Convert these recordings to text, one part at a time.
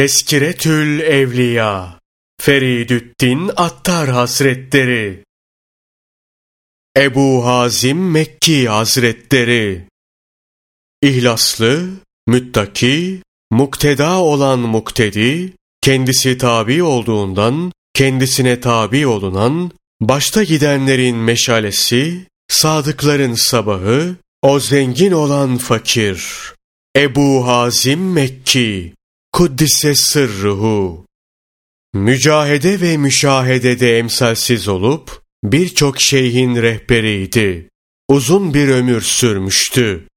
Teskiretül Evliya Feridüddin Attar Hazretleri. Ebu Hazim Mekki Hazretleri. İhlaslı, müttaki, mukteda olan muktedi, kendisi tabi olduğundan, kendisine tabi olunan, başta gidenlerin meşalesi, sadıkların sabahı, o zengin olan fakir. Ebu Hazim Mekki Kuddise sırruhu. Mücahede ve müşahedede emsalsiz olup, birçok şeyhin rehberiydi. Uzun bir ömür sürmüştü.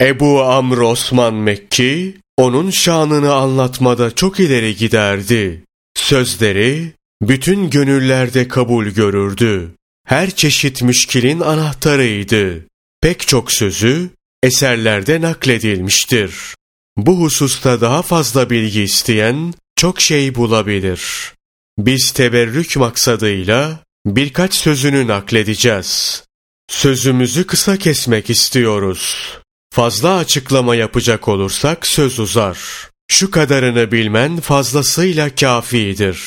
Ebu Amr Osman Mekki, onun şanını anlatmada çok ileri giderdi. Sözleri, bütün gönüllerde kabul görürdü. Her çeşit müşkilin anahtarıydı. Pek çok sözü, eserlerde nakledilmiştir. Bu hususta daha fazla bilgi isteyen çok şey bulabilir. Biz teberrük maksadıyla birkaç sözünü nakledeceğiz. Sözümüzü kısa kesmek istiyoruz. Fazla açıklama yapacak olursak söz uzar. Şu kadarını bilmen fazlasıyla kafidir.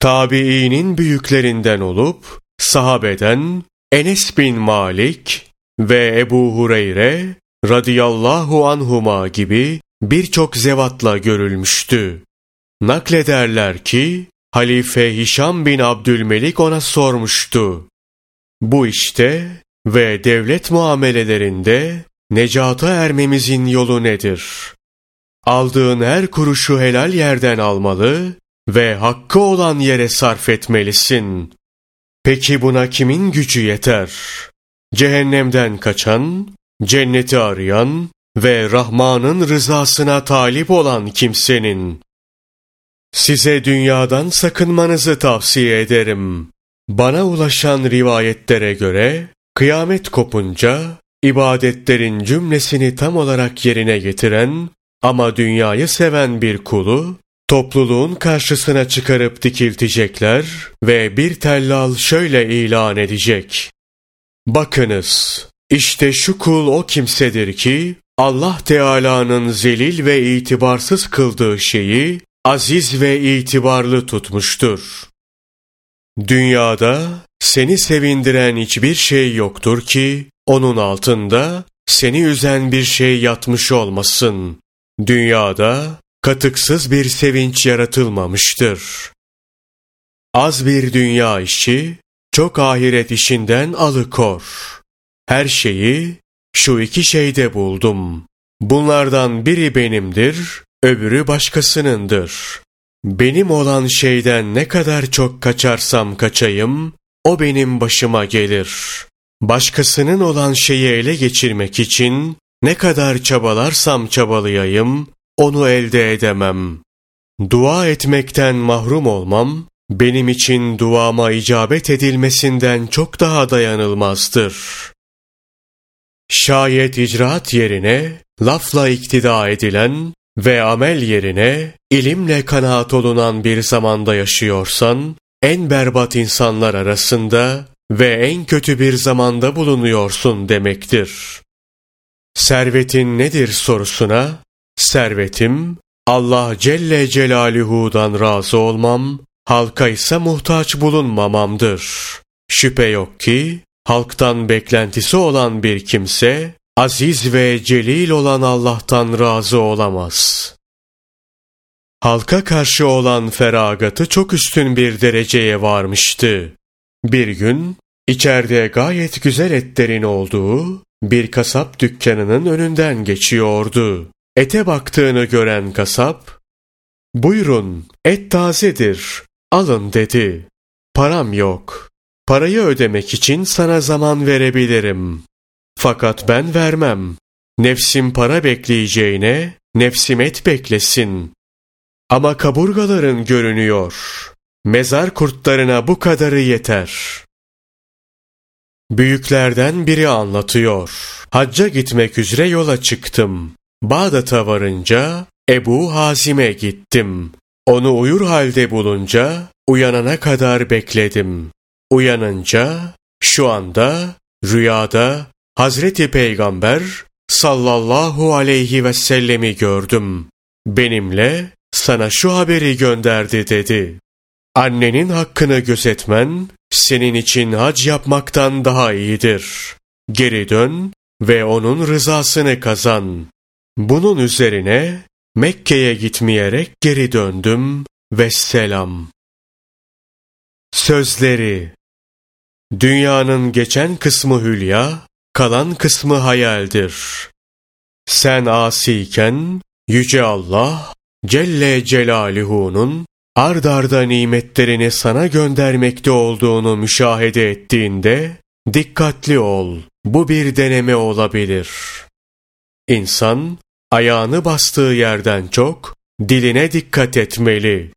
Tabiinin büyüklerinden olup, sahabeden Enes bin Malik ve Ebu Hureyre radıyallahu anhuma gibi birçok zevatla görülmüştü. Naklederler ki Halife Hişam bin Abdülmelik ona sormuştu. Bu işte ve devlet muamelelerinde necata ermemizin yolu nedir? Aldığın her kuruşu helal yerden almalı ve hakkı olan yere sarf etmelisin. Peki buna kimin gücü yeter? Cehennemden kaçan, cenneti arayan ve Rahman'ın rızasına talip olan kimsenin. Size dünyadan sakınmanızı tavsiye ederim. Bana ulaşan rivayetlere göre, kıyamet kopunca, ibadetlerin cümlesini tam olarak yerine getiren ama dünyayı seven bir kulu, topluluğun karşısına çıkarıp dikiltecekler ve bir tellal şöyle ilan edecek. Bakınız, işte şu kul o kimsedir ki Allah Teala'nın zelil ve itibarsız kıldığı şeyi aziz ve itibarlı tutmuştur. Dünyada seni sevindiren hiçbir şey yoktur ki onun altında seni üzen bir şey yatmış olmasın. Dünyada katıksız bir sevinç yaratılmamıştır. Az bir dünya işi çok ahiret işinden alıkor. Her şeyi şu iki şeyde buldum. Bunlardan biri benimdir, öbürü başkasınındır. Benim olan şeyden ne kadar çok kaçarsam kaçayım, o benim başıma gelir. Başkasının olan şeyi ele geçirmek için ne kadar çabalarsam çabalayayım, onu elde edemem. Dua etmekten mahrum olmam, benim için duama icabet edilmesinden çok daha dayanılmazdır. Şayet icraat yerine lafla iktida edilen ve amel yerine ilimle kanaat olunan bir zamanda yaşıyorsan, en berbat insanlar arasında ve en kötü bir zamanda bulunuyorsun demektir. Servetin nedir sorusuna, servetim Allah Celle Celaluhu'dan razı olmam, halka ise muhtaç bulunmamamdır. Şüphe yok ki, halktan beklentisi olan bir kimse, aziz ve celil olan Allah'tan razı olamaz. Halka karşı olan feragatı çok üstün bir dereceye varmıştı. Bir gün, içeride gayet güzel etlerin olduğu bir kasap dükkanının önünden geçiyordu. Ete baktığını gören kasap, ''Buyurun, et tazedir, alın.'' dedi. ''Param yok. Parayı ödemek için sana zaman verebilirim. Fakat ben vermem. Nefsim para bekleyeceğine, nefsim et beklesin. Ama kaburgaların görünüyor. Mezar kurtlarına bu kadarı yeter.'' Büyüklerden biri anlatıyor. Hacca gitmek üzere yola çıktım. Bağdat'a varınca Ebu Hazim'e gittim. Onu uyur halde bulunca uyanana kadar bekledim. Uyanınca şu anda rüyada Hazreti Peygamber sallallahu aleyhi ve sellemi gördüm. Benimle sana şu haberi gönderdi dedi. Annenin hakkını gözetmen senin için hac yapmaktan daha iyidir. Geri dön ve onun rızasını kazan. Bunun üzerine Mekke'ye gitmeyerek geri döndüm ve selam. Sözleri Dünyanın geçen kısmı hülya, kalan kısmı hayaldir. Sen asiyken Yüce Allah Celle Celaluhu'nun ard arda nimetlerini sana göndermekte olduğunu müşahede ettiğinde dikkatli ol. Bu bir deneme olabilir. İnsan ayağını bastığı yerden çok diline dikkat etmeli.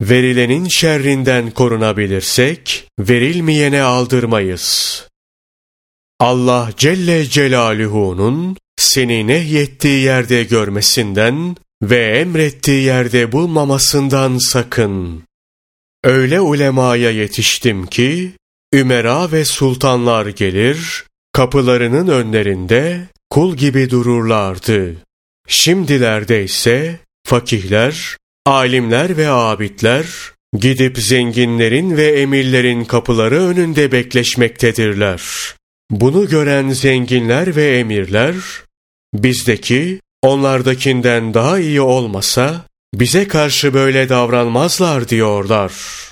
Verilenin şerrinden korunabilirsek verilmeyene aldırmayız. Allah Celle Celaluhu'nun seni nehyettiği yerde görmesinden ve emrettiği yerde bulmamasından sakın. Öyle ulemaya yetiştim ki, ümera ve sultanlar gelir, kapılarının önlerinde kul gibi dururlardı. Şimdilerde ise fakihler, alimler ve abidler gidip zenginlerin ve emirlerin kapıları önünde bekleşmektedirler. Bunu gören zenginler ve emirler, bizdeki onlardakinden daha iyi olmasa bize karşı böyle davranmazlar diyorlar.''